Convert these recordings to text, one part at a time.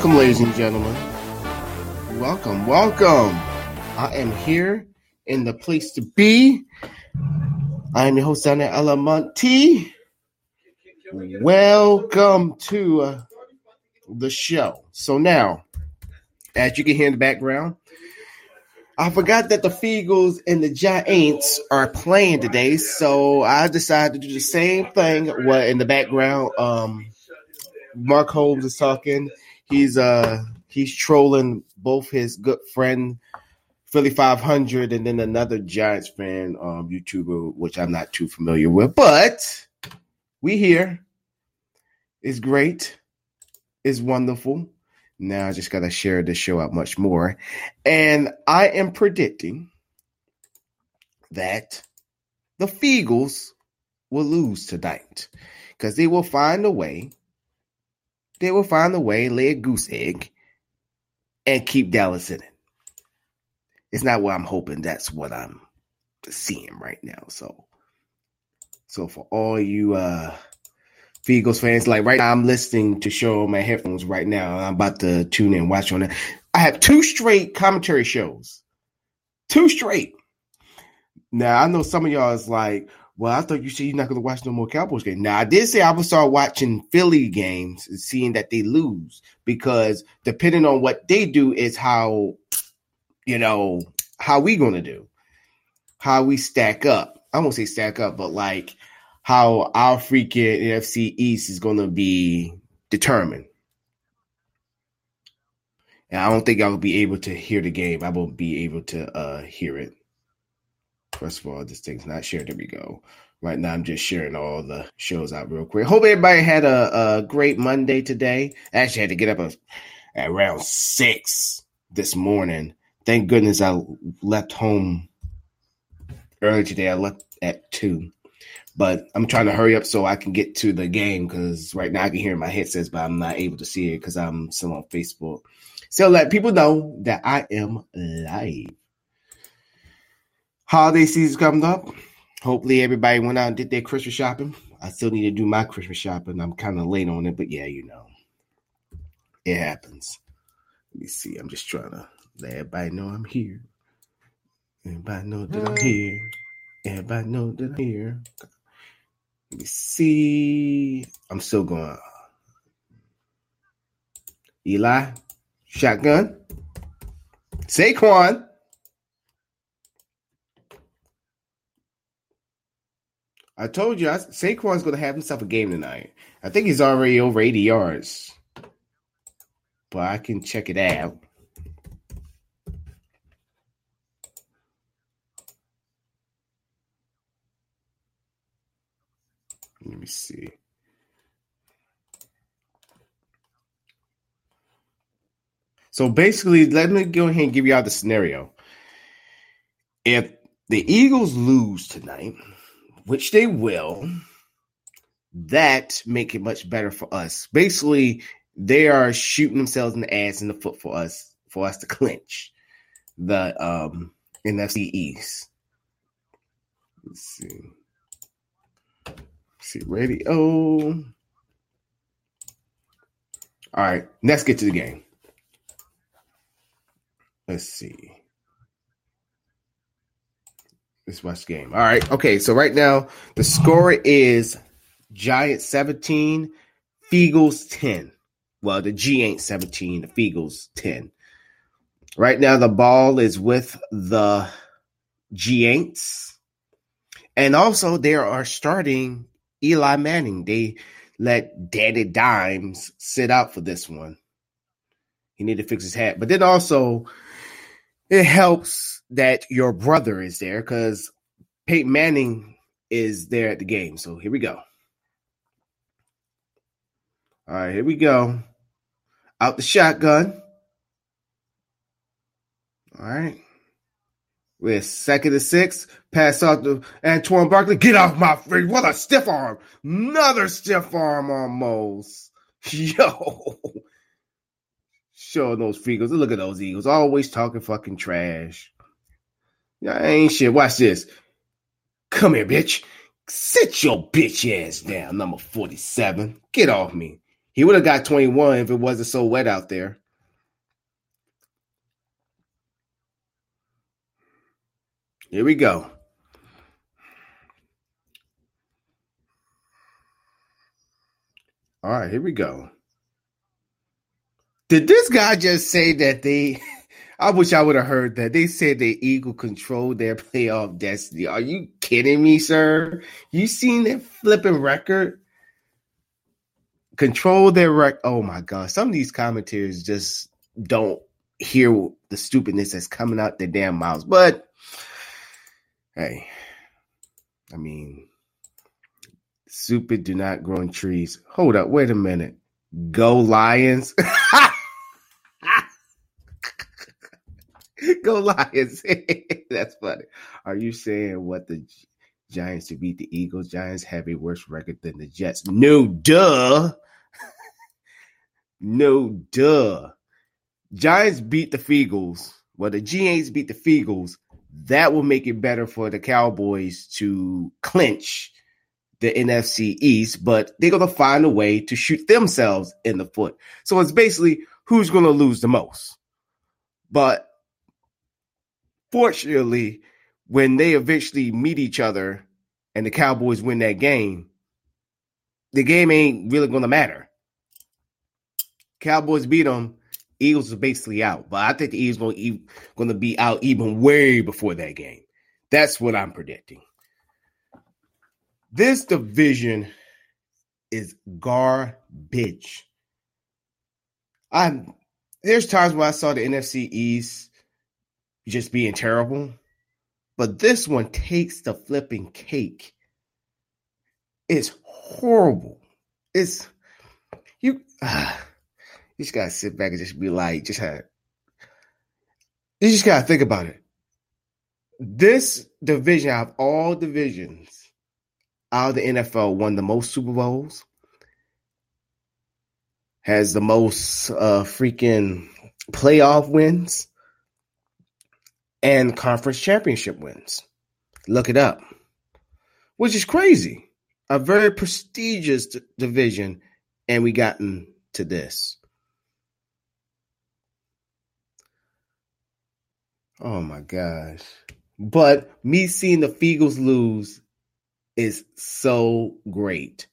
Welcome, ladies and gentlemen. Welcome, welcome. I am here in the place to be. I am your host, Donna Alamonte. Welcome to uh, the show. So now, as you can hear in the background, I forgot that the Feagles and the Giants are playing today, so I decided to do the same thing. What in the background, um, Mark Holmes is talking. He's uh he's trolling both his good friend Philly 500 and then another Giants fan um YouTuber, which I'm not too familiar with, but we here. It's great. It's wonderful. Now I just gotta share this show out much more. And I am predicting that the Feagles will lose tonight. Because they will find a way. They will find a way, lay a goose egg, and keep Dallas in it. It's not what I'm hoping. That's what I'm seeing right now. So, so for all you uh Feagles fans, like right now, I'm listening to show on my headphones right now. I'm about to tune in, watch on it. I have two straight commentary shows, two straight. Now I know some of y'all is like, well, I thought you said you're not going to watch no more Cowboys games. Now I did say I would start watching Philly games and seeing that they lose because depending on what they do is how, you know, how we going to do, how we stack up. I won't say stack up, but like how our freaking NFC East is going to be determined. And I don't think I will be able to hear the game. I won't be able to uh, hear it. First of all, this thing's not shared. There we go. Right now, I'm just sharing all the shows out real quick. Hope everybody had a, a great Monday today. I actually had to get up a, at around six this morning. Thank goodness I left home early today. I left at two but I'm trying to hurry up so I can get to the game because right now I can hear my headsets, but I'm not able to see it because I'm still on Facebook. So let people know that I am live. Holiday season's coming up. Hopefully everybody went out and did their Christmas shopping. I still need to do my Christmas shopping. I'm kind of late on it, but yeah, you know, it happens. Let me see. I'm just trying to let everybody know I'm here. Everybody know that I'm here. Everybody know that I'm here. Let me see. I'm still going. Eli, shotgun. Saquon. I told you, I, Saquon's going to have himself a game tonight. I think he's already over 80 yards. But I can check it out. Let me see. So basically, let me go ahead and give y'all the scenario. If the Eagles lose tonight, which they will, that make it much better for us. Basically, they are shooting themselves in the ass and the foot for us for us to clinch the um NFC East. Let's see. See radio. All right, let's get to the game. Let's see. Watch the game. All right. Okay. So right now the score is Giants 17, Feagles 10. Well, the G ain't 17, the Feagles 10. Right now the ball is with the Giants. And also they are starting Eli Manning. They let Daddy Dimes sit out for this one. He need to fix his hat. But then also, it helps that your brother is there because Peyton Manning is there at the game. So here we go. All right, here we go. Out the shotgun. All right. We're second to six. Pass out to Antoine Barkley. Get off my face. What a stiff arm. Another stiff arm almost. Yo. Showing those Eagles. Look at those Eagles. Always talking fucking trash. Yeah, ain't shit. Watch this. Come here, bitch. Sit your bitch ass down, number 47. Get off me. He would have got 21 if it wasn't so wet out there. Here we go. All right, here we go. Did this guy just say that they? I wish I would have heard that. They said the Eagle controlled their playoff destiny. Are you kidding me, sir? You seen that flipping record? Control their record. Oh my god! Some of these commentators just don't hear the stupidness that's coming out their damn mouths. But hey, I mean, stupid do not grow in trees. Hold up, wait a minute. Go Lions. Go Lions. That's funny. Are you saying what the Giants to beat the Eagles? Giants have a worse record than the Jets. No, duh. no, duh. Giants beat the Feagles. Well, the G8s beat the Feagles. That will make it better for the Cowboys to clinch the NFC East, but they're going to find a way to shoot themselves in the foot. So it's basically who's going to lose the most. But fortunately, when they eventually meet each other and the Cowboys win that game, the game ain't really going to matter. Cowboys beat them. Eagles are basically out, but I think the Eagles going going to be out even way before that game. That's what I'm predicting. This division is garbage. I there's times when I saw the NFC East just being terrible, but this one takes the flipping cake. It's horrible. It's you. Uh, you just gotta sit back and just be like, just have. You just gotta think about it. This division, out of all divisions, out of the NFL won the most Super Bowls, has the most uh, freaking playoff wins, and conference championship wins. Look it up, which is crazy. A very prestigious d- division, and we gotten to this. Oh my gosh. But me seeing the Feagles lose is so great.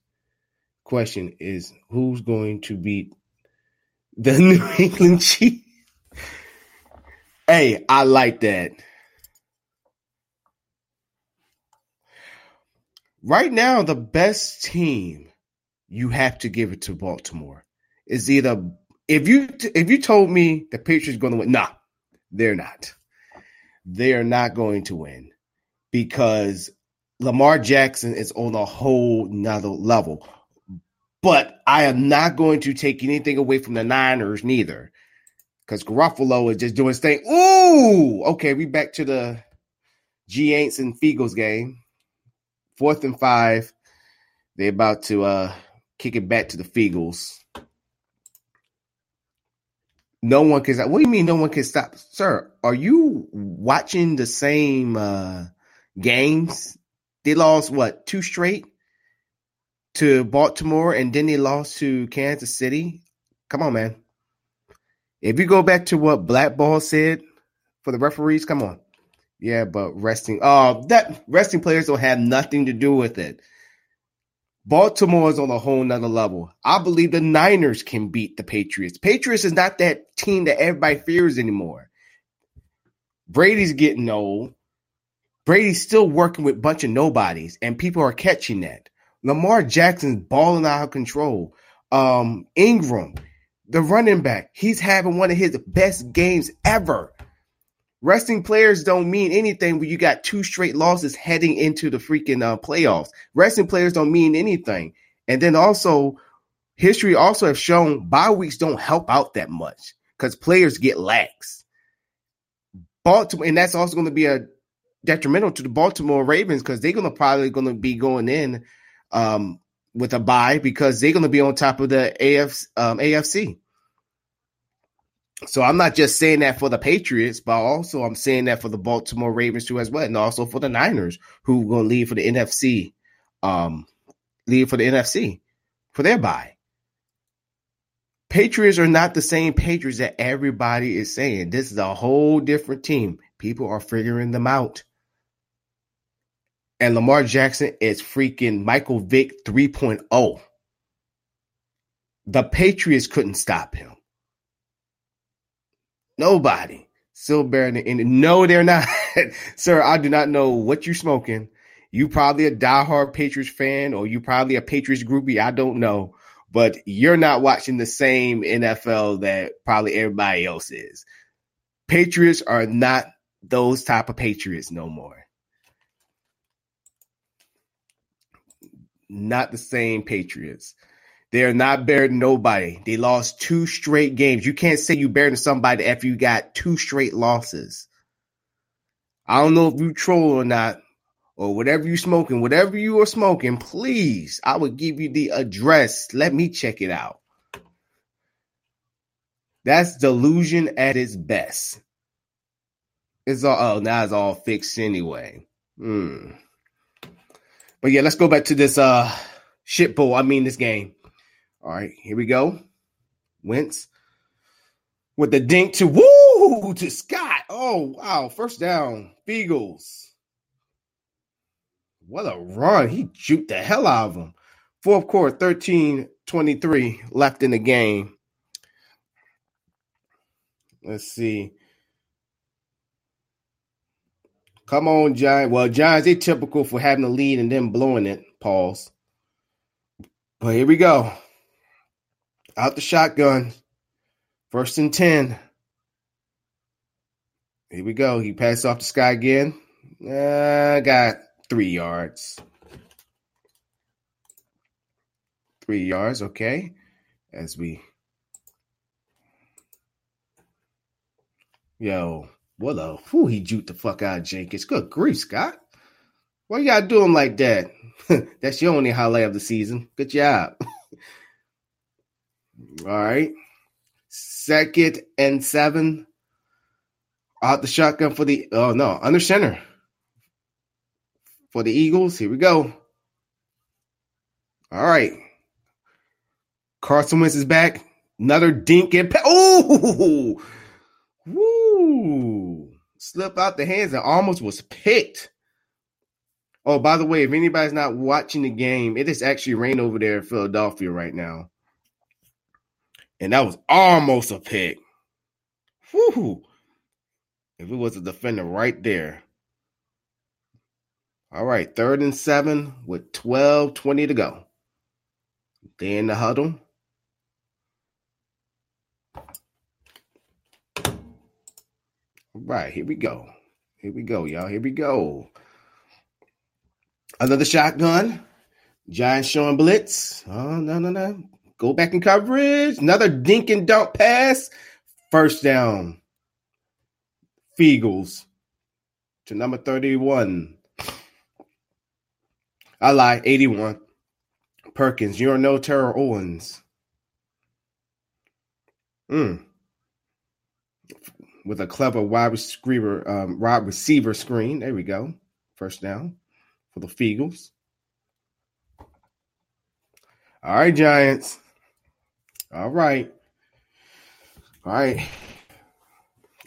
Question is who's going to beat the New England Chiefs? Hey, I like that. Right now, the best team you have to give it to Baltimore is either if you if you told me the Patriots going to win, nah, they're not. They are not going to win because Lamar Jackson is on a whole nother level. But I am not going to take anything away from the Niners neither. Because Garoppolo is just doing his thing. Ooh, okay, we back to the G Aints and Feagles game. Fourth and five. They're about to uh kick it back to the Feagles. No one can stop. What do you mean no one can stop? Sir, are you watching the same uh games they lost what two straight to Baltimore, and then they lost to Kansas City. Come on, man. If you go back to what Blackball said for the referees, come on. Yeah, but resting. Oh, that resting players don't have nothing to do with it. Baltimore is on a whole nother level. I believe the Niners can beat the Patriots. Patriots is not that team that everybody fears anymore. Brady's getting old. Brady's still working with a bunch of nobodies, and people are catching that. Lamar Jackson's balling out of control. Um, Ingram, the running back, he's having one of his best games ever. Resting players don't mean anything when you got two straight losses heading into the freaking uh, playoffs. Resting players don't mean anything. And then also, history also have shown bye weeks don't help out that much because players get lax. Baltimore, and that's also going to be a detrimental to the Baltimore Ravens because they're gonna probably gonna be going in um, with a buy because they're gonna be on top of the um, AFC. So I'm not just saying that for the Patriots, but also I'm saying that for the Baltimore Ravens too as well, and also for the Niners who are gonna leave for the NFC, um, leave for the NFC for their buy. Patriots are not the same Patriots that everybody is saying. This is a whole different team. People are figuring them out. And Lamar Jackson is freaking Michael Vick 3.0. The Patriots couldn't stop him. Nobody. Still better than no, they're not. Sir, I do not know what you're smoking. You probably a diehard Patriots fan, or you probably a Patriots groupie. I don't know but you're not watching the same NFL that probably everybody else is. Patriots are not those type of Patriots no more. Not the same Patriots. They are not than nobody. They lost two straight games. You can't say you than somebody after you got two straight losses. I don't know if you troll or not, or whatever you smoking, whatever you are smoking, please, I would give you the address. Let me check it out. That's delusion at its best. It's all oh now it's all fixed anyway. Hmm. But yeah, let's go back to this uh shit bowl. I mean this game. All right, here we go. Wentz with the dink to woo to Scott. Oh wow, first down. Beagles. What a run. He juked the hell out of him. Fourth quarter, 13 23 left in the game. Let's see. Come on, Giants. Well, Giants, they typical for having a lead and then blowing it. Pause. But here we go. Out the shotgun. First and 10. Here we go. He passed off the sky again. Uh, got three yards. Three yards, okay. As we Yo, a who he juked the fuck out of Jenkins. Good grief, Scott. Why you gotta do him like that? That's your only highlight of the season. Good job. All right. Second and seven. Out the shotgun for the oh no, under center for the Eagles. Here we go. All right. Carson Wentz is back. Another dink and pa- oh, woo! Slip out the hands and almost was picked. Oh, by the way, if anybody's not watching the game, it is actually rain over there in Philadelphia right now, and that was almost a pick. Whoo! If it was a defender right there. All right, third and seven with 12 20 to go. They in the huddle. Right, here we go. Here we go, y'all. Here we go. Another shotgun. Giants showing blitz. Oh, no, no, no. Go back in coverage. Another dink and dunk pass. First down. Feagles to number 31. I lie, 81. Perkins, you're no Terrell Owens. Mm. With a clever wide receiver, um, wide receiver screen. There we go. First down for the Feagles. All right, Giants. All right. All right.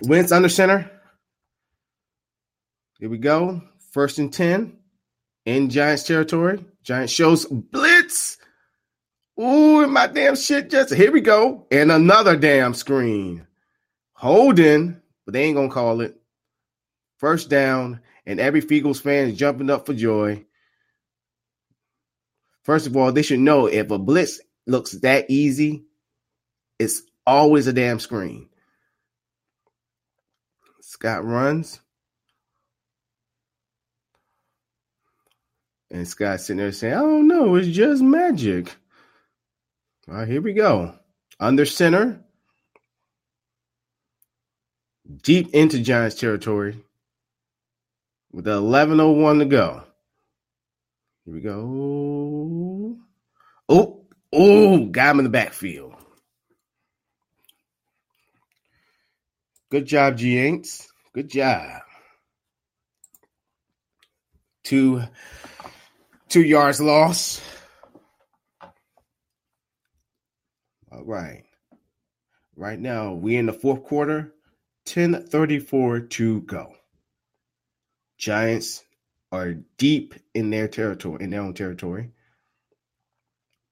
Wentz under center. Here we go. First and 10 in Giants territory. Giants shows blitz. Ooh, my damn shit just here we go. And another damn screen. Holding, but they ain't gonna call it. First down, and every Feagles fan is jumping up for joy. First of all, they should know if a blitz looks that easy, it's always a damn screen. Scott runs. And Scott sitting there saying, I don't know, it's just magic. All right, here we go. Under center, deep into Giants territory. with the 11.01 to go. Here we go. Oh, oh, got him in the backfield. Good job, G Aints. Good job. Two two yards lost. All right. Right now, we in the fourth quarter. 1034 to go. Giants are deep in their territory, in their own territory.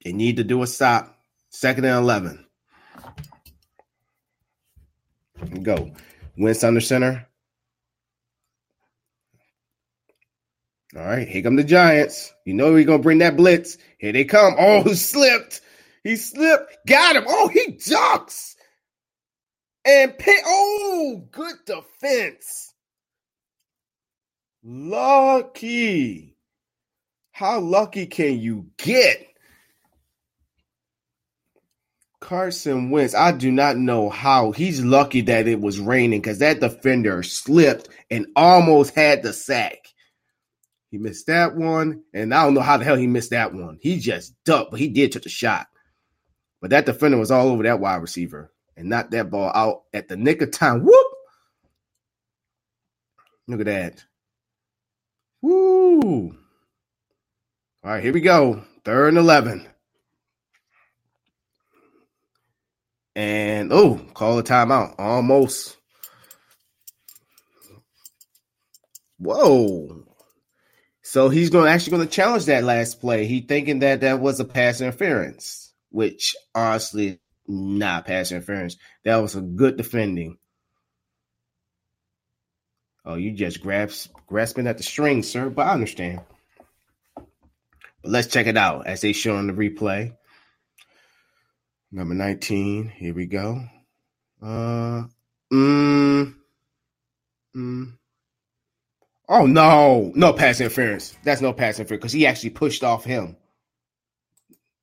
They need to do a stop. Second and 11. Go. Wentz under center. All right, here come the Giants. You know we're gonna bring that blitz. Here they come. Oh, he slipped. He slipped. Got him. Oh, he ducks. And pay. Oh, good defense. Lucky. How lucky can you get? Carson Wentz, I do not know how. He's lucky that it was raining because that defender slipped and almost had the sack. He missed that one, and I don't know how the hell he missed that one. He just ducked, but he did touch the shot. But that defender was all over that wide receiver and knocked that ball out at the nick of time. Whoop! Look at that. Woo! All right, here we go. Third and 11. And oh, call a timeout. Almost. Whoa. So he's going actually going to challenge that last play. He thinking that that was a pass interference, which honestly not pass interference. That was a good defending. Oh, you just grasp grasping at the string, sir. But I understand. But let's check it out as they show on the replay. Number 19. Here we go. Uh mm, mm. Oh no, no pass interference. That's no pass interference because he actually pushed off him.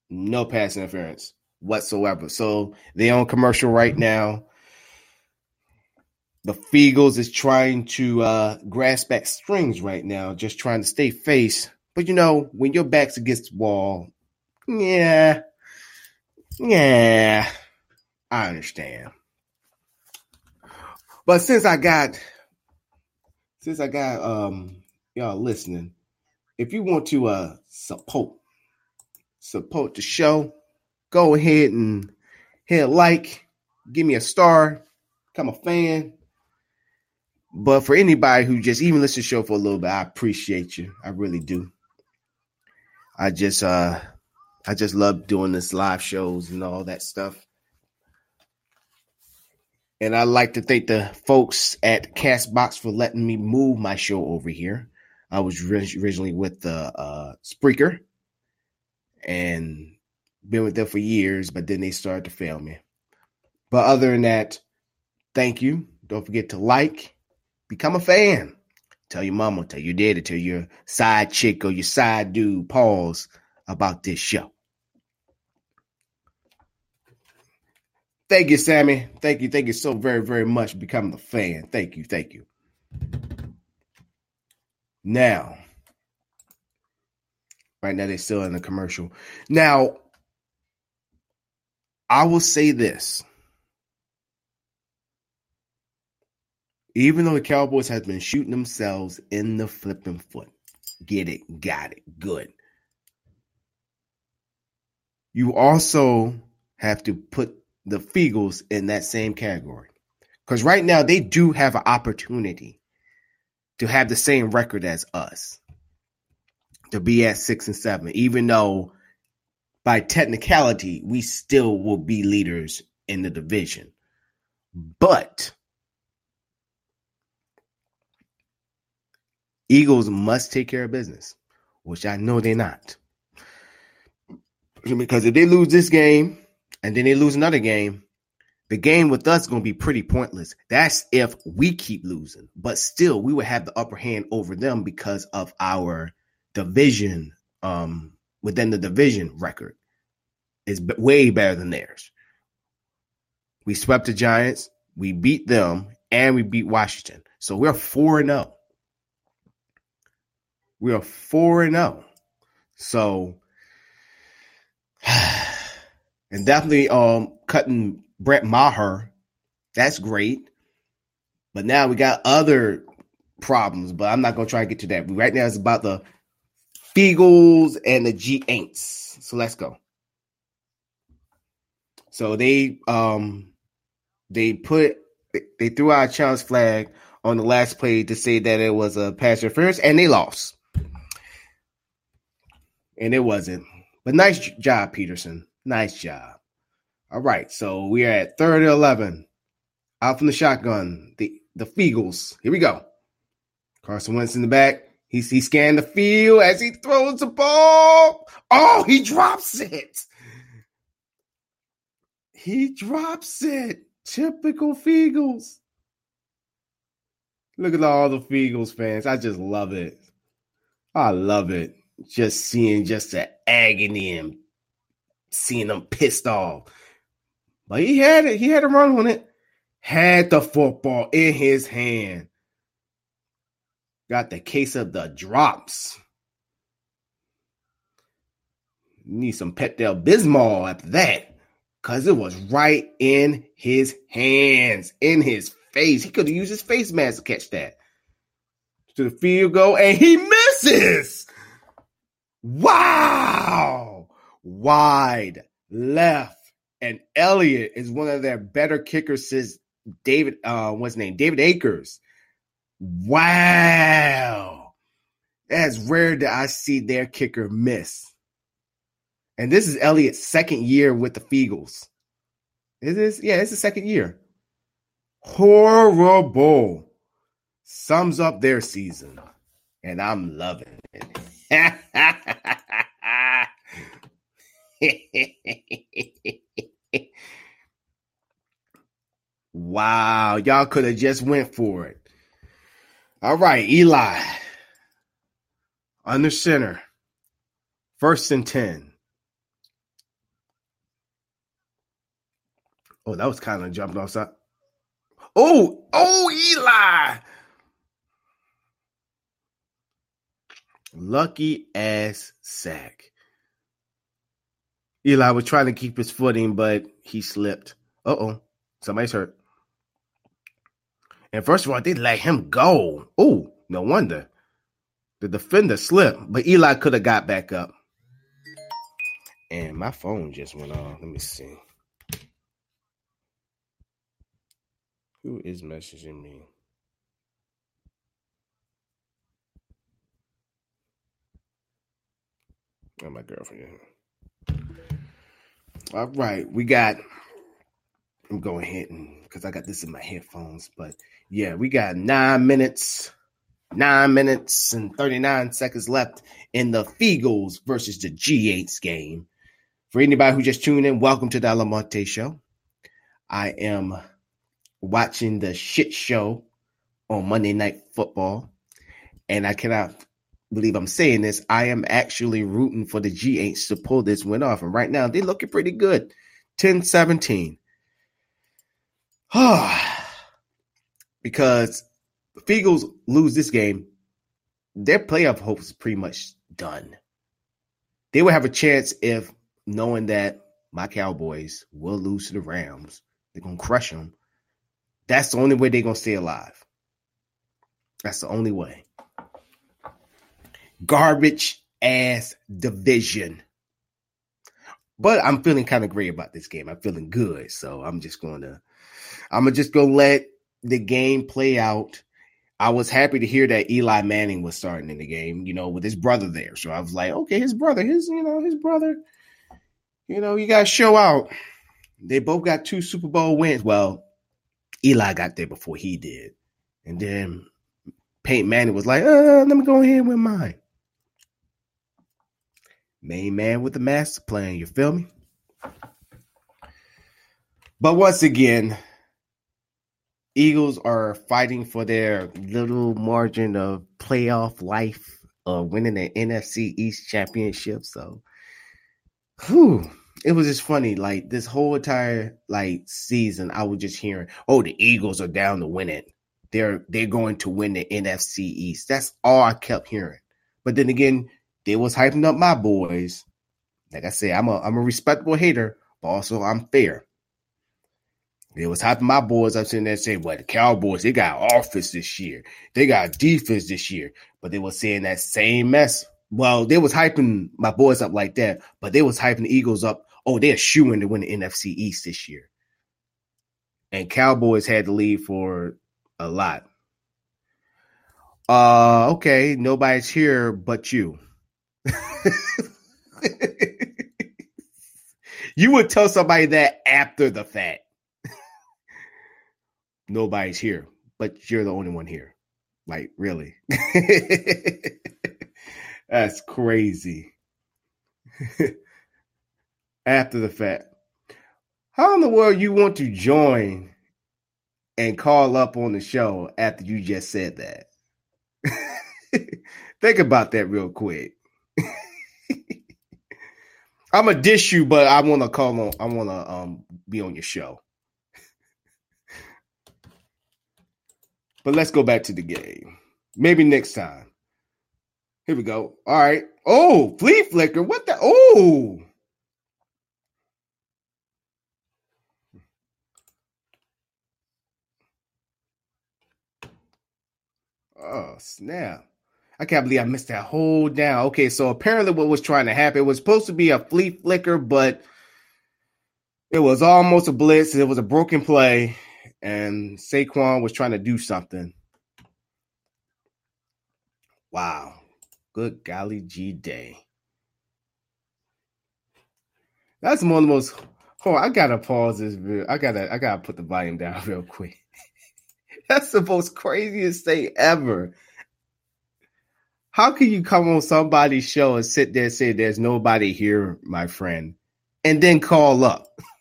No pass interference whatsoever. So they own commercial right now. The Feagles is trying to uh, grasp at strings right now, just trying to stay face. But you know, when your back's against the wall, yeah, yeah, I understand. But since I got, since I got um y'all listening, if you want to uh support support the show, go ahead and hit like, give me a star, become a fan. But for anybody who just even listen to show for a little bit, I appreciate you. I really do. I just uh I just love doing this live shows and all that stuff. And I'd like to thank the folks at Castbox for letting me move my show over here. I was originally with the uh, Spreaker and been with them for years, but then they started to fail me. But other than that, thank you. Don't forget to like, become a fan. Tell your mama, tell your daddy, tell your side chick or your side dude, pause about this show. Thank you, Sammy. Thank you. Thank you so very, very much becoming a fan. Thank you. Thank you. Now, right now they're still in the commercial. Now, I will say this. Even though the Cowboys have been shooting themselves in the flipping foot, get it, got it, good. You also have to put the Feagles in that same category. Because right now they do have an opportunity to have the same record as us, to be at six and seven, even though by technicality we still will be leaders in the division. But Eagles must take care of business, which I know they're not. Because if they lose this game, and then they lose another game, the game with us is going to be pretty pointless. That's if we keep losing. But still, we would have the upper hand over them because of our division um, within the division record is way better than theirs. We swept the Giants, we beat them, and we beat Washington. So we're 4 0. We are 4 and 0. So and definitely um cutting Brett Maher. That's great. But now we got other problems, but I'm not gonna try to get to that. Right now it's about the Feagles and the G Aints. So let's go. So they um they put they threw out a challenge flag on the last play to say that it was a pass interference, and they lost. And it wasn't. But nice job, Pederson. Nice job. All right, so we are at third and eleven. Out from the shotgun, the the Feagles. Here we go. Carson Wentz in the back. He he scanned the field as he throws the ball. Oh, he drops it. He drops it. Typical Feagles. Look at all the Feagles fans. I just love it. I love it. Just seeing just the agony and seeing them pissed off. But he had it. He had a run on it. Had the football in his hand. Got the case of the drops. Need some Pepto Bismol after that. Cause it was right in his hands, in his face. He could have used his face mask to catch that. To the field goal, and he misses. Wow. Wide left. And Elliott is one of their better kickers since David, uh, what's his name? David Akers. Wow. That's rare that I see their kicker miss. And this is Elliott's second year with the Feagles. Is, yeah, it's the second year. Horrible. Sums up their season. And I'm loving it. wow, y'all could have just went for it. All right, Eli. Under center. First and 10. Oh, that was kind of jumping offside. Oh, oh, Eli. Lucky ass sack. Eli was trying to keep his footing, but he slipped. Uh oh. Somebody's hurt. And first of all, they let him go. Oh, no wonder. The defender slipped, but Eli could have got back up. And my phone just went off. Let me see. Who is messaging me? Oh, my girlfriend. All right, we got. I'm going ahead and because I got this in my headphones, but yeah, we got nine minutes, nine minutes and 39 seconds left in the Feagles versus the G8s game. For anybody who just tuned in, welcome to the Alamonte Show. I am watching the shit show on Monday Night Football, and I cannot believe I'm saying this. I am actually rooting for the G8s to pull this win off, and right now they're looking pretty good 10 17. Ah, because the Feagles lose this game, their playoff hopes is pretty much done. They will have a chance if knowing that my Cowboys will lose to the Rams. They're gonna crush them. That's the only way they're gonna stay alive. That's the only way. Garbage ass division. But I'm feeling kind of great about this game. I'm feeling good. So I'm just gonna I'm gonna just go let the game play out. I was happy to hear that Eli Manning was starting in the game, you know, with his brother there. So I was like, okay, his brother, his, you know, his brother, you know, you gotta show out. They both got two Super Bowl wins. Well, Eli got there before he did. And then Peyton Manning was like, uh, let me go ahead with mine. Main man with the master plan, you feel me? But once again, Eagles are fighting for their little margin of playoff life of winning the NFC East championship. So, whew, it was just funny. Like this whole entire like season, I was just hearing, "Oh, the Eagles are down to win it. They're they're going to win the NFC East." That's all I kept hearing. But then again, they was hyping up my boys. Like I said, I'm a I'm a respectable hater, but also I'm fair. They was hyping my boys up sitting there saying, well, the Cowboys, they got offense this year. They got defense this year. But they were saying that same mess. Well, they was hyping my boys up like that, but they was hyping the Eagles up. Oh, they're shooing to win the NFC East this year. And Cowboys had to leave for a lot. Uh, okay, nobody's here but you. you would tell somebody that after the fact. Nobody's here, but you're the only one here. Like, really? That's crazy. after the fact. How in the world you want to join and call up on the show after you just said that? Think about that real quick. I'm a dish you, but I want to call on. I want to um be on your show. But let's go back to the game. Maybe next time. Here we go. All right. Oh, flea flicker. What the? Oh. Oh, snap. I can't believe I missed that whole down. Okay, so apparently what was trying to happen, was supposed to be a flea flicker, but it was almost a blitz. It was a broken play, and Saquon was trying to do something. Wow. Good golly G day. That's one of the most oh, I gotta pause this video. I gotta I gotta put the volume down real quick. That's the most craziest thing ever. How can you come on somebody's show and sit there and say there's nobody here, my friend, and then call up?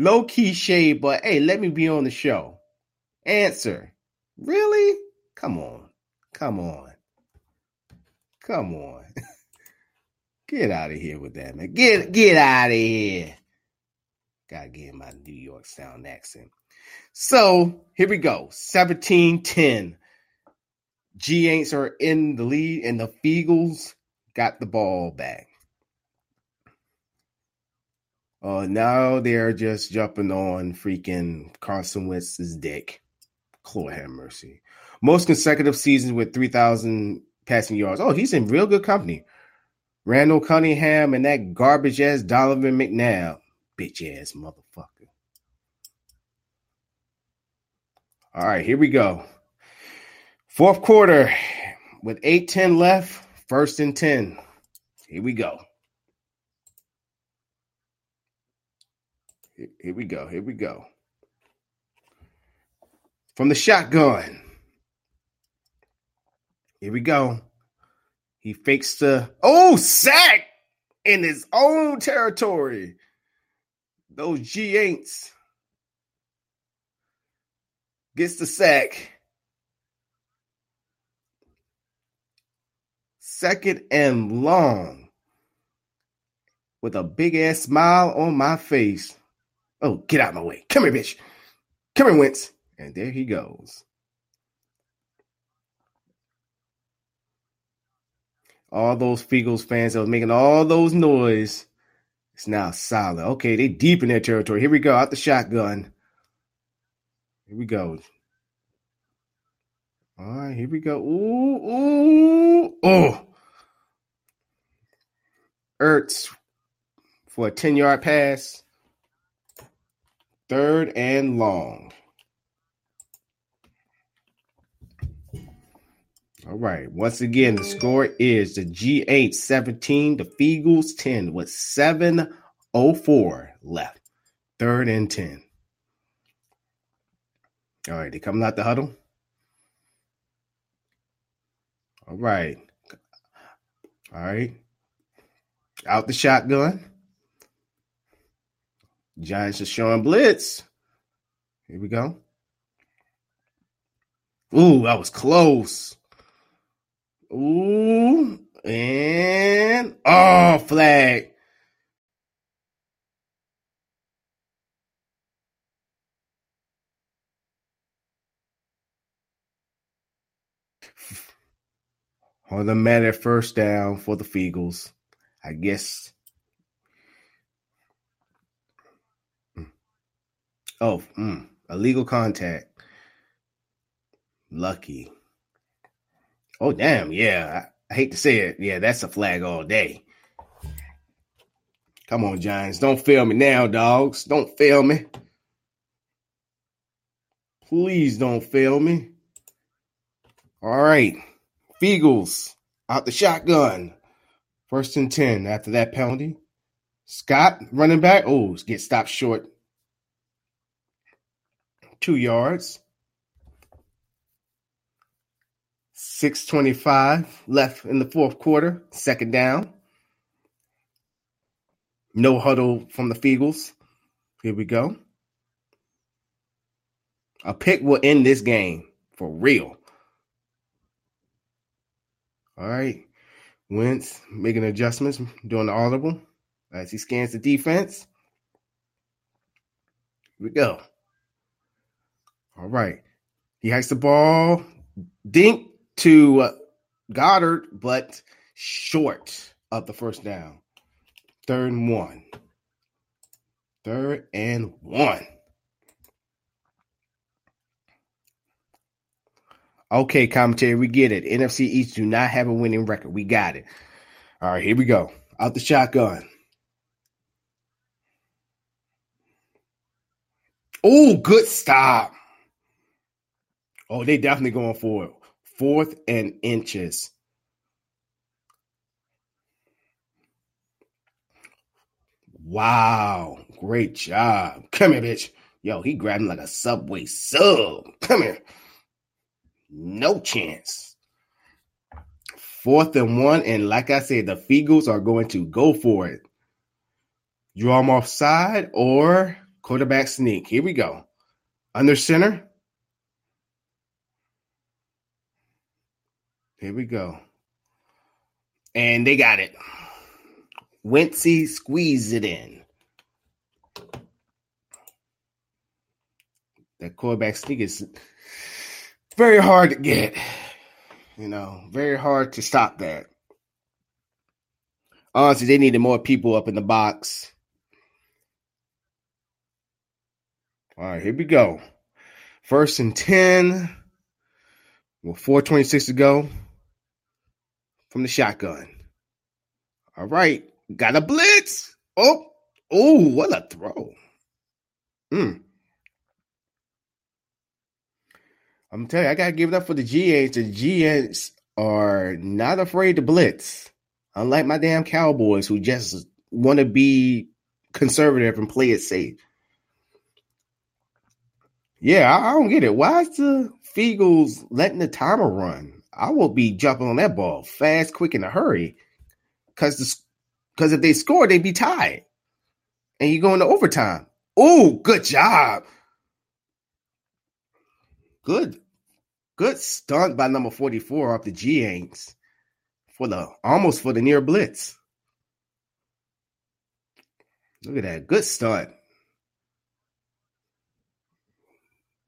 Low key shade, but hey, let me be on the show. Answer. Really? Come on. Come on. Come on. get out of here with that, man. Get get out of here. Gotta get my New York sound accent. So here we go. 17-10. G Aints are in the lead, and the Eagles got the ball back. Uh, now they're just jumping on freaking Carson Wentz's dick. Lord have mercy. Most consecutive seasons with 3,000 passing yards. Oh, he's in real good company. Randall Cunningham and that garbage ass Donovan McNabb. Bitch ass motherfucker. All right, here we go. Fourth quarter with 8 10 left, first and 10. Here we go. Here we go. Here we go. From the shotgun. Here we go. He fakes the oh sack in his own territory. Those G ain'ts gets the sack. Second and long with a big ass smile on my face. Oh, get out of my way. Come here, bitch. Come here, Wentz. And there he goes. All those Eagles fans that was making all those noise. It's now silent. Okay, they deep in their territory. Here we go. Out the shotgun. Here we go. All right, here we go. Ooh, ooh, oh. Ertz for a 10 yard pass. Third and long. All right. Once again, the score is the G8 17, the Feagles 10 with 704 left. Third and 10. All right. They coming out the huddle. All right. All right. Out the shotgun. Giants are showing blitz. Here we go. Ooh, that was close. Ooh, and oh, flag. Automatic first down for the Feagles. I guess. Oh, mm, illegal contact. Lucky. Oh, damn. Yeah. I, I hate to say it. Yeah, that's a flag all day. Come on, Giants. Don't fail me now, dogs. Don't fail me. Please don't fail me. All right. Feagles out the shotgun. First and 10 after that penalty. Scott running back. Oh, get stopped short. Two yards. 625 left in the fourth quarter. Second down. No huddle from the Feagles. Here we go. A pick will end this game for real. All right. Wentz making adjustments, doing the audible as he scans the defense. Here we go. All right. He hikes the ball. Dink to uh, Goedert, but short of the first down. Third and one. Third and one. Okay, commentary, we get it. NFC East do not have a winning record. We got it. All right, here we go. Out the shotgun. Oh, good stop. Oh, they definitely going for it. Fourth and inches. Wow. Great job. Come here, bitch. Yo, he grabbed him like a subway sub. Come here. No chance. Fourth and one. And like I said, the Feagles are going to go for it. Draw him off side or quarterback sneak. Here we go. Under center. Here we go. And they got it. Wency squeezed it in. That quarterback sneak is very hard to get. You know, very hard to stop that. Honestly, they needed more people up in the box. All right, here we go. First and 10 with 426 to go from the shotgun. All right, got a blitz. Oh, oh, what a throw. Mm. I'm telling you, I gotta give it up for the GAs. The GAs are not afraid to blitz. Unlike my damn Cowboys who just want to be conservative and play it safe. Yeah, I, I don't get it. Why is the Feagles letting the timer run? I will be jumping on that ball fast, quick, in a hurry. Cause because if they score, they'd be tied. And you go into overtime. Oh, good job. Good, good stunt by number 44 off the G Aints for the almost for the near blitz. Look at that. Good stunt.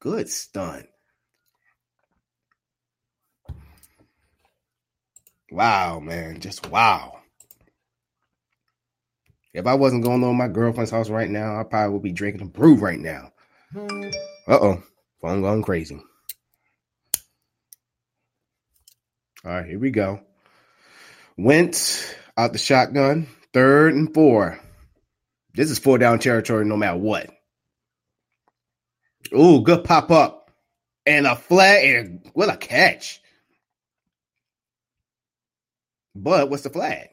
Good stunt. Wow, man. Just wow. If I wasn't going on my girlfriend's house right now, I probably would be drinking a brew right now. Uh oh. Phone going crazy. All right, here we go. Went out the shotgun, third and four. This is four down territory no matter what. Ooh, good pop up. And a flag, and what a catch. But what's the flag?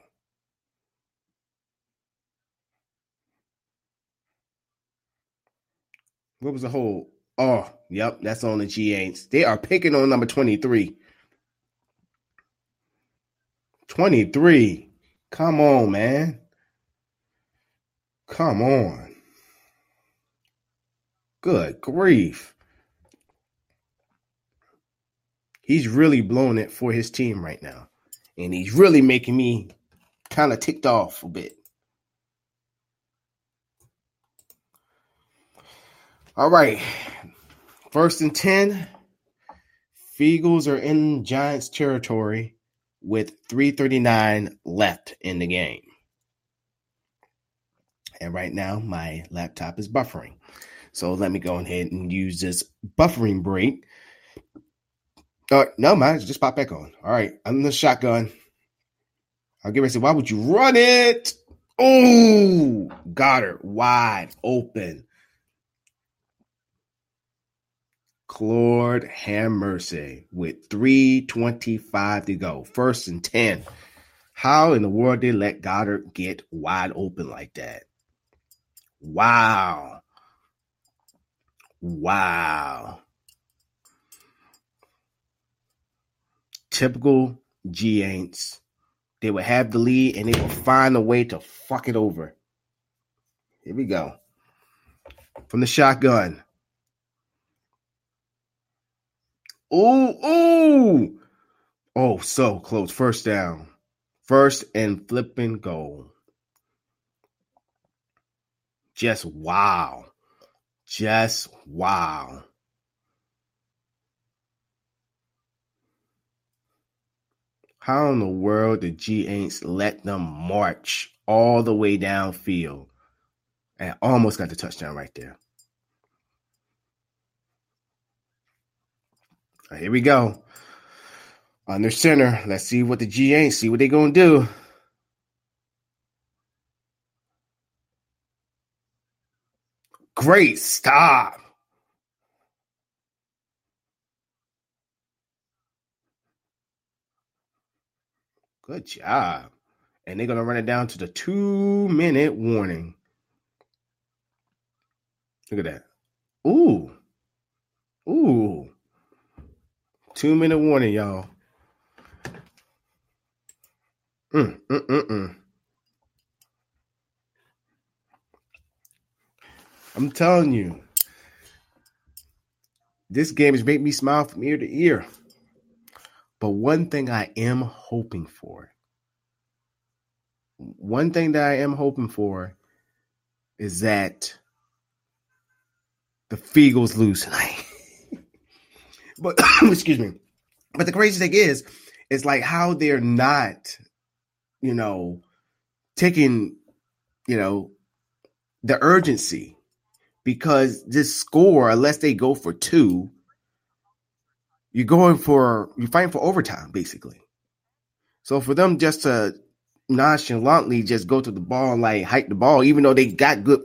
What was the whole? Oh, yep, that's on the G8s. They are picking on number 23. 23. Come on, man. Come on. Good grief. He's really blowing it for his team right now. And he's really making me kind of ticked off a bit. All right. First and 10. Feagles are in Giants territory with 339 left in the game. And right now, my laptop is buffering. So let me go ahead and use this buffering break. Uh, no, man, just pop back on. All right, I'm the shotgun. I'll give it. Say, why would you run it? Oh, Goedert wide open. Claude have mercy with 325 to go. First and 10. How in the world did let Goedert get wide open like that? Wow. Wow. Typical G Aints. They would have the lead and they would find a way to fuck it over. Here we go. From the shotgun. Ooh, ooh. Oh, so close. First down. First and flipping goal. Just wow. Just wow. How in the world did G Aints let them march all the way downfield and almost got the touchdown right there? Right, here we go. Under center. Let's see what the G Aints see what they're gonna do. Great stop. Good job. And they're going to run it down to the two minute warning. Look at that. Ooh. Ooh. Two minute warning, y'all. Mm, mm, mm, mm. I'm telling you, this game has made me smile from ear to ear. But one thing I am hoping for, one thing that I am hoping for is that the Feagles lose tonight. but excuse me. But the crazy thing is, it's like how they're not, you know, taking, you know, the urgency because this score, unless they go for two, you're going for you're fighting for overtime, basically. So for them just to nonchalantly just go to the ball and like hike the ball, even though they got good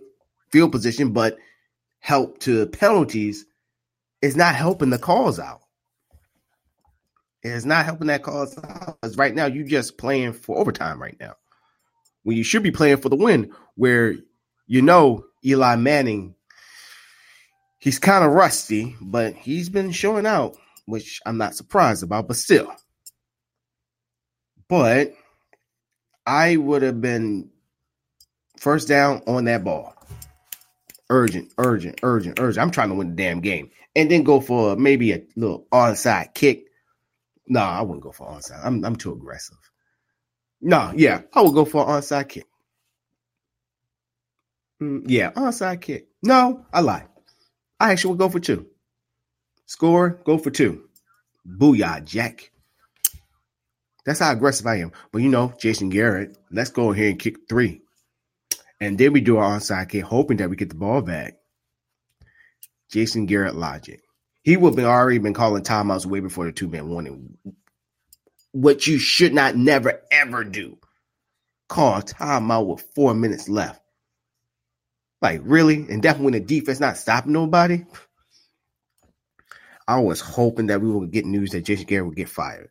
field position, but help to penalties, is not helping the calls out. It's not helping that cause out. Because right now you're just playing for overtime right now. When you should be playing for the win, where you know Eli Manning he's kind of rusty, but he's been showing out, which I'm not surprised about, but still. But I would have been first down on that ball. Urgent, urgent, urgent, urgent. I'm trying to win the damn game. And then go for maybe a little onside kick. No, I wouldn't go for onside. I'm I'm too aggressive. No, yeah, I would go for onside kick. Mm, yeah, onside kick. No, I lie. I actually would go for two. Score, go for two. Booyah, Jack. That's how aggressive I am. But you know, Jason Garrett, let's go ahead and kick three. And then we do our onside kick, hoping that we get the ball back. Jason Garrett logic. He would have already been calling timeouts way before the two man warning. What you should not never ever do. Call timeout with four minutes left. Like, really? And definitely when the defense not stopping nobody. I was hoping that we would get news that Jason Garrett would get fired.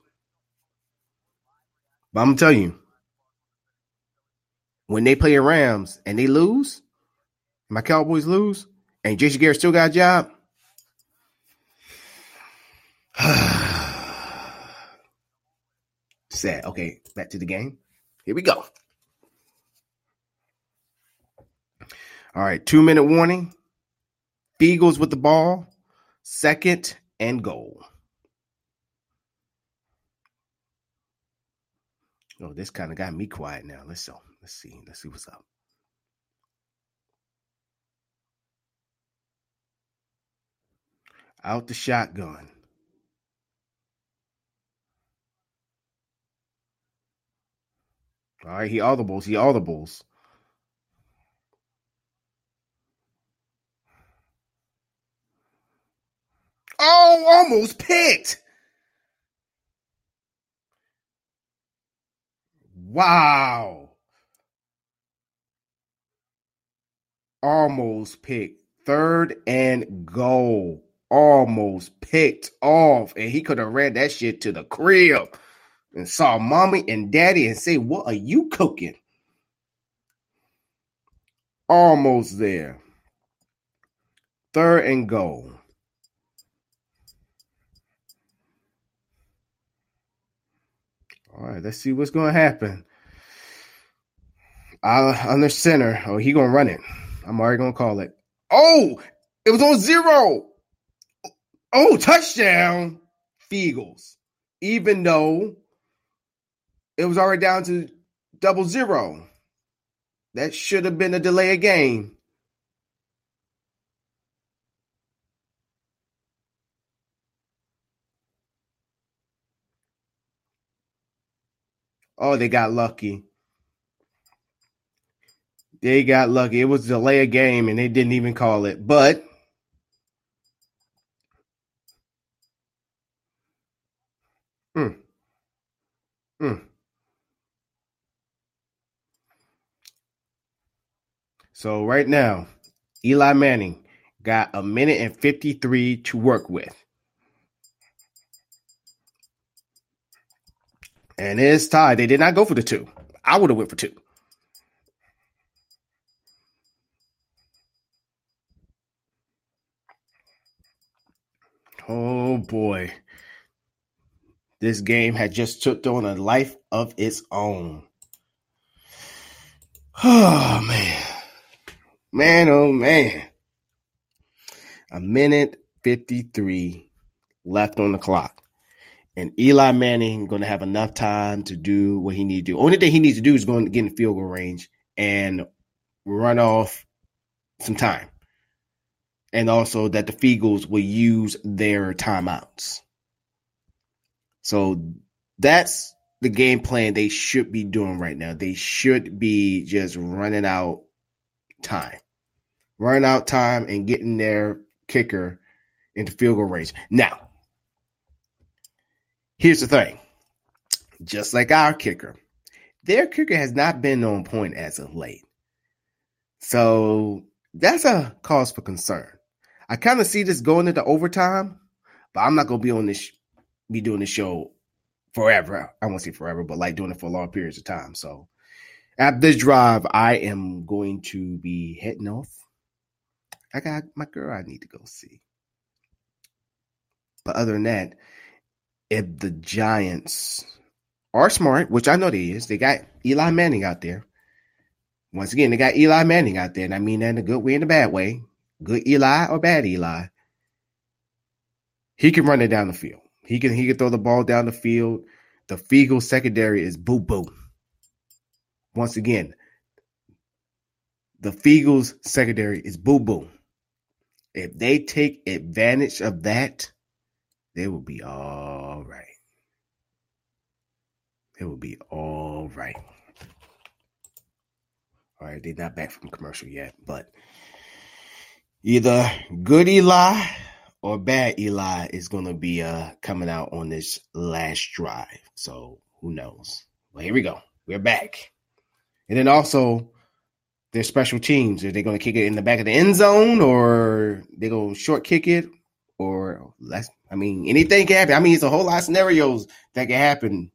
But I'm gonna tell you, when they play the Rams and they lose, my Cowboys lose, and Jason Garrett still got a job. Sad. Okay, back to the game. Here we go. All right, two minute warning. Eagles with the ball, second and goal. Oh, this kind of got me quiet now. Let's go. Let's see. Let's see what's up. Out the shotgun. All right, he audibles. He audibles. Oh, almost picked. Wow. Almost picked. Third and goal. Almost picked off. And he could have ran that shit to the crib and saw mommy and daddy and say, What are you cooking? Almost there. Third and goal. All right, let's see what's going to happen. Uh, under center. Oh, he gonna run it. I'm already gonna call it. Oh, it was on zero. Oh, touchdown, Feagles. Even though it was already down to double zero. That should have been a delay of game. Oh, they got lucky. They got lucky. It was delay a game and they didn't even call it. But mm, mm. So right now, Eli Manning got a minute and 53 to work with. And it's tied. They did not go for the two. I would have went for two. Oh boy. This game had just took on a life of its own. Oh man. Man, oh man. A minute 53 left on the clock. And Eli Manning going to have enough time to do what he needs to do. Only thing he needs to do is going to get in field goal range and run off some time. And also that the Feagles will use their timeouts. So that's the game plan they should be doing right now. They should be just running out time. Running out time and getting their kicker into field goal range. Now, Here's the thing just like our kicker, their kicker has not been on point as of late. So that's a cause for concern. I kind of see this going into overtime, but I'm not gonna be on this be doing this show forever. I won't say forever, but like doing it for long periods of time. So after this drive, I am going to be heading off. I got my girl I need to go see. But other than that, if the Giants are smart, which I know they is, they got Eli Manning out there. Once again, they got Eli Manning out there, and I mean that in a good way and a bad way. Good Eli or bad Eli. He can run it down the field. He can he can throw the ball down the field. The Feagle secondary is boo boo. Once again, the Feagles secondary is boo boo. If they take advantage of that, they will be all right. They will be all right. All right, they're not back from commercial yet, but either good Eli or bad Eli is going to be uh, coming out on this last drive. So who knows? Well, here we go. We're back. And then also, their special teams. Are they going to kick it in the back of the end zone or they going to short kick it or less? I mean, anything can happen. I mean, it's a whole lot of scenarios that can happen.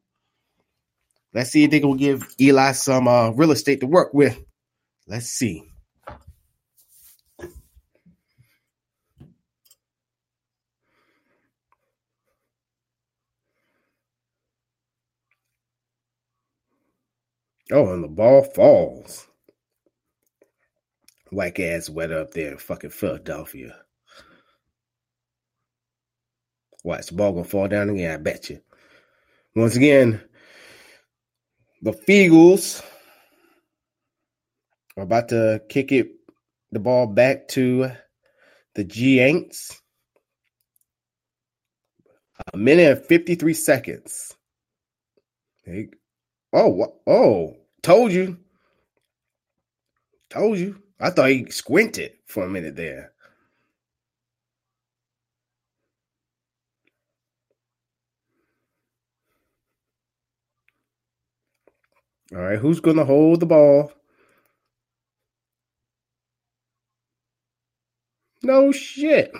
Let's see if they can give Eli some uh, real estate to work with. Let's see. Oh, and the ball falls. Whack ass weather up there in fucking Philadelphia. Watch the ball gonna fall down again. I bet you. Once again, the Feagles are about to kick it, the ball back to the Giants. A minute and 53 seconds. Oh, oh, Told you. Told you. I thought he squinted for a minute there. All right, who's going to hold the ball? No shit.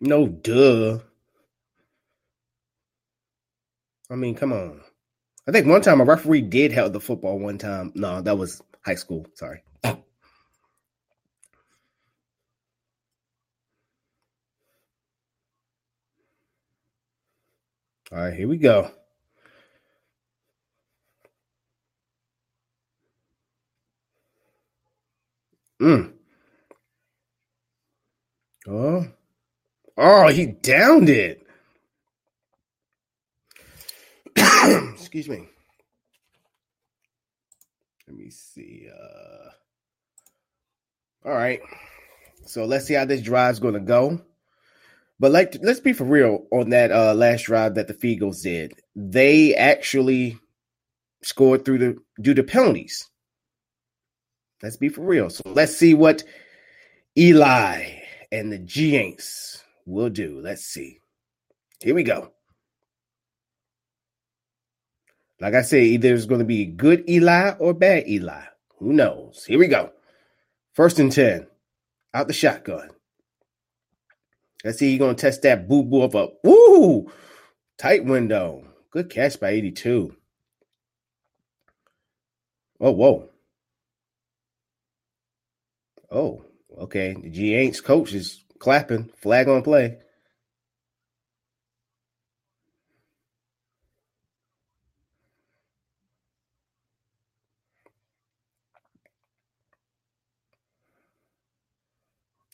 No duh. I mean, come on. I think one time a referee did held the football one time. No, that was high school. Sorry. All right, here we go. Mm. Oh. Oh, he downed it. Excuse me. Let me see. Uh all right. So let's see how this drive's gonna go. But like let's be for real on that uh last drive that the Feagles did. They actually scored through the due to penalties. Let's be for real. So let's see what Eli and the Giants will do. Let's see. Here we go. Like I said, either it's going to be good Eli or bad Eli. Who knows? Here we go. First and 10. Out the shotgun. Let's see. You're going to test that boo boo of a woo tight window. Good catch by 82. Oh, whoa. Oh, okay. The G Aints coach is clapping, flag on play.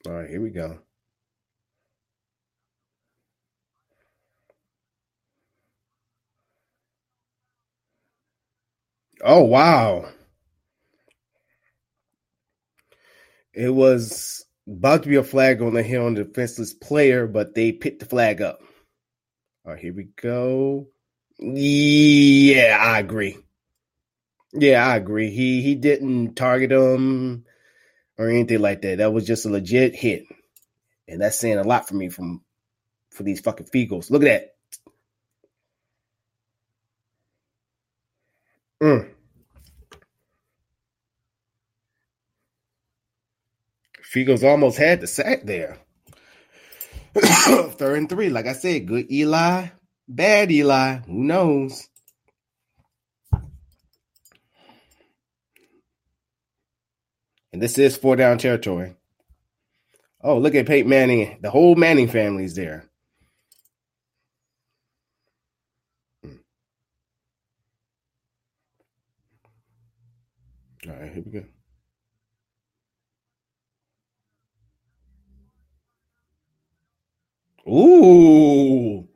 All right, here we go. Oh, wow. It was about to be a flag on the hill on the defenseless player, but they picked the flag up. All right, here we go. Yeah, I agree. Yeah, I agree. He he didn't target him or anything like that. That was just a legit hit, and that's saying a lot for me from for these fucking Feagles. Look at that. Mm. Feagles almost had the sack there. Third and three, like I said, good Eli, bad Eli. Who knows? And this is four down territory. Oh, look at Peyton Manning. The whole Manning family's there. Hmm. All right, here we go. Ooh.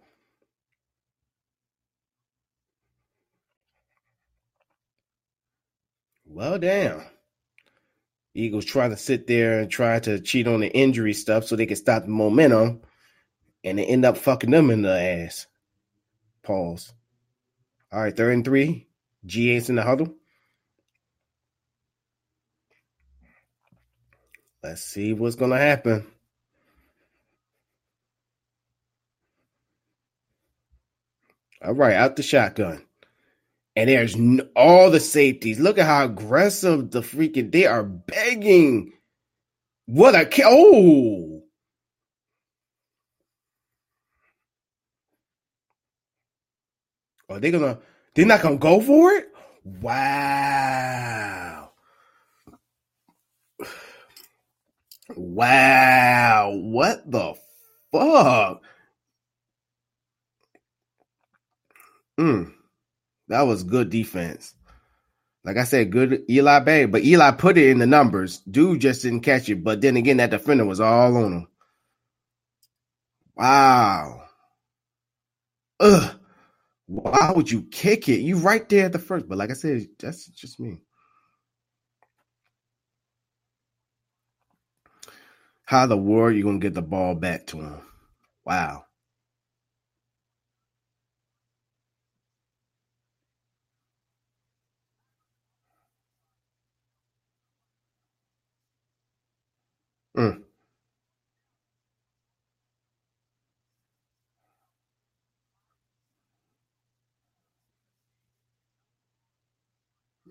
Well, damn. Eagles trying to sit there and try to cheat on the injury stuff so they can stop the momentum, and they end up fucking them in the ass. Pause. All right, third and three. G8's in the huddle. Let's see what's going to happen. All right, out the shotgun. And there's all the safeties. Look at how aggressive the freaking they are begging. What a oh. Are they gonna? They're not gonna go for it. Wow. Wow. What the fuck? Mm, that was good defense. Like I said, good Eli Bay, but Eli put it in the numbers. Dude just didn't catch it. But then again, that defender was all on him. Wow. Ugh. Why would you kick it? You right there at the first. But like I said, that's just me. How the world you gonna get the ball back to him? Wow. Mm.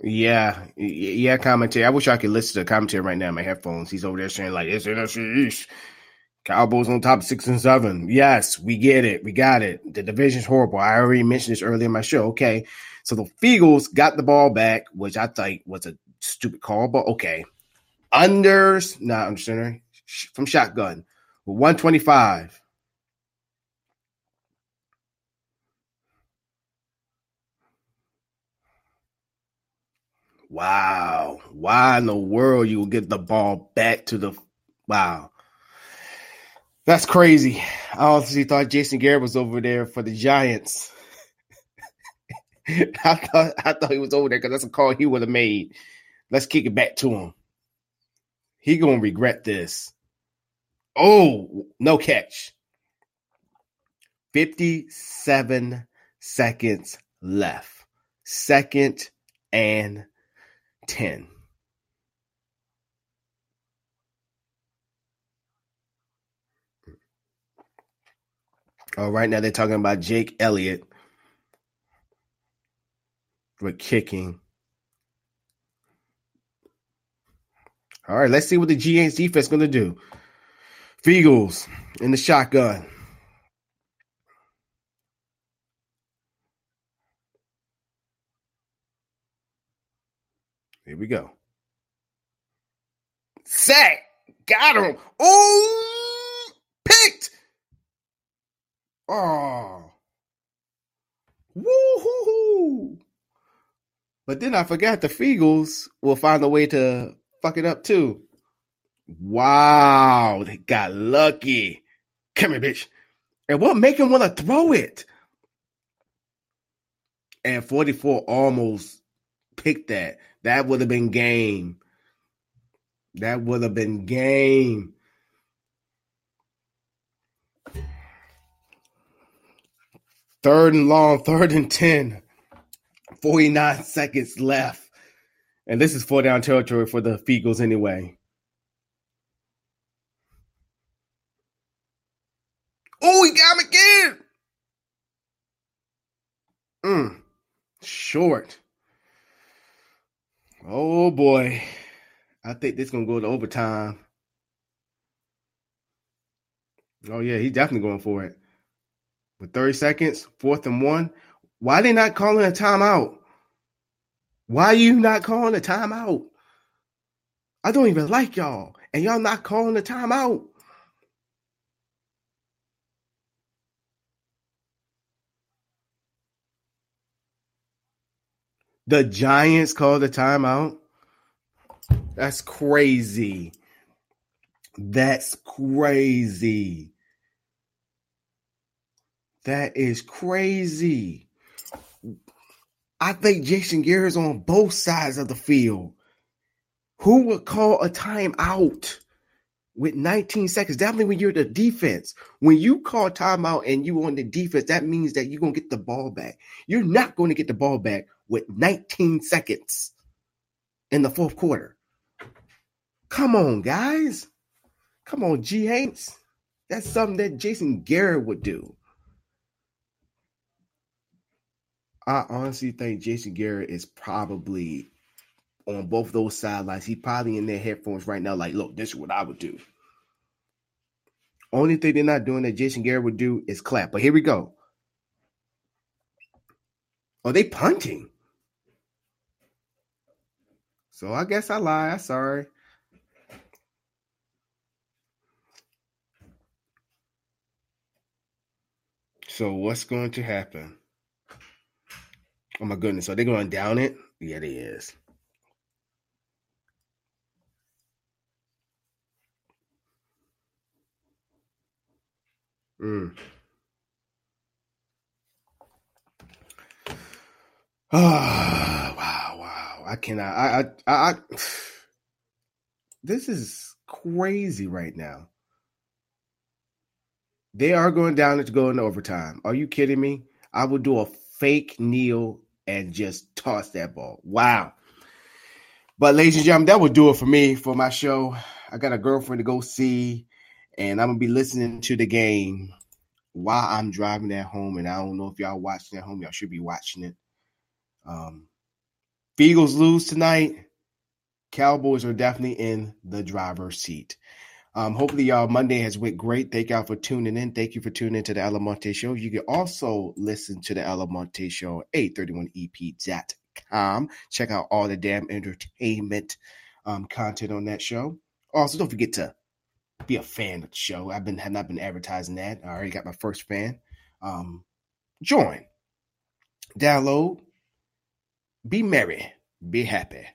Yeah, yeah, commentary. I wish I could listen to commentary right now in my headphones. He's over there saying like it's NFC East. Cowboys on top six and seven. Yes, we get it. We got it. The division's horrible. I already mentioned this earlier in my show. Okay. So the Feagles got the ball back, which I think was a stupid call, but okay. Unders, no, I'm understanding from shotgun with 125. Wow. Why in the world you will get the ball back to the wow. That's crazy. I honestly thought Jason Garrett was over there for the Giants. I thought I thought he was over there because that's a call he would have made. Let's kick it back to him. He gonna regret this. Oh, no catch. 57 seconds left. Second and 10. All right, now they're talking about Jake Elliott with kicking. All right, let's see what the Giants defense going to do. Feagles in the shotgun. Here we go. Sack. Got him. Oh, picked. Oh. Woo-hoo-hoo. But then I forgot the Feagles will find a way to fuck it up too. Wow, they got lucky. Come here, bitch. And what make him want to throw it? And 44 almost picked that. That would have been game. That would have been game. Third and long, third and 10. 49 seconds left. And this is four down territory for the Feagles anyway. Oh, he got him again. Mm, short. Oh boy. I think this gonna go to overtime. Oh yeah, he's definitely going for it. With 30 seconds, fourth and one. Why they not calling a timeout? Why are you not calling a timeout? I don't even like y'all, and y'all not calling a timeout. The Giants called a timeout. That's crazy. That's crazy. That is crazy. I think Jason Garrett's on both sides of the field. Who would call a timeout with 19 seconds? Definitely when you're the defense. When you call timeout and you on the defense, that means that you're gonna get the ball back. You're not going to get the ball back with 19 seconds in the fourth quarter. Come on, guys. Come on, G Hanks. That's something that Jason Garrett would do. I honestly think Jason Garrett is probably on both those sidelines. He's probably in their headphones right now, like, look, this is what I would do. Only thing they're not doing that Jason Garrett would do is clap. But here we go. Are they punting? So I guess I lie. Sorry. So what's going to happen? Oh my goodness. Are they going down it? Yeah, they is. Mm. Oh, wow, wow. I cannot. I, I, I, this is crazy right now. They are going down to go into overtime. Are you kidding me? I would do a fake kneel and just toss that ball. Wow. But ladies and gentlemen, that would do it for me for my show. I got a girlfriend to go see, and I'm gonna be listening to the game while I'm driving at home. And I don't know if y'all watching at home. Y'all should be watching it. Um, Eagles lose tonight, Cowboys are definitely in the driver's seat. Um, hopefully, y'all Monday has went great. Thank y'all for tuning in. Thank you for tuning into the Alamonte Show. You can also listen to the Alamonte Show, 831ep.com. Check out all the damn entertainment um, content on that show. Also, don't forget to be a fan of the show. I've been have not been advertising that. I already got my first fan. Um, join, download, be merry, be happy.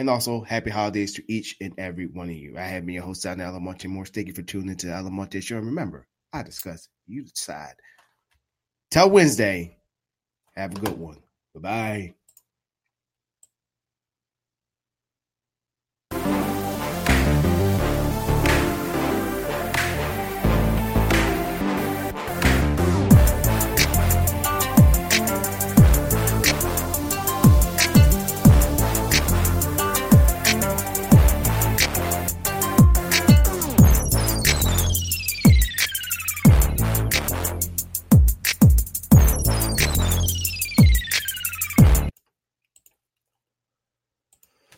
And also, happy holidays to each and every one of you. I have been your host, Sal Alamonte Morse. Thank you for tuning into the Alamonte Show. And remember, I discuss, you decide. Till Wednesday, have a good one. Bye bye.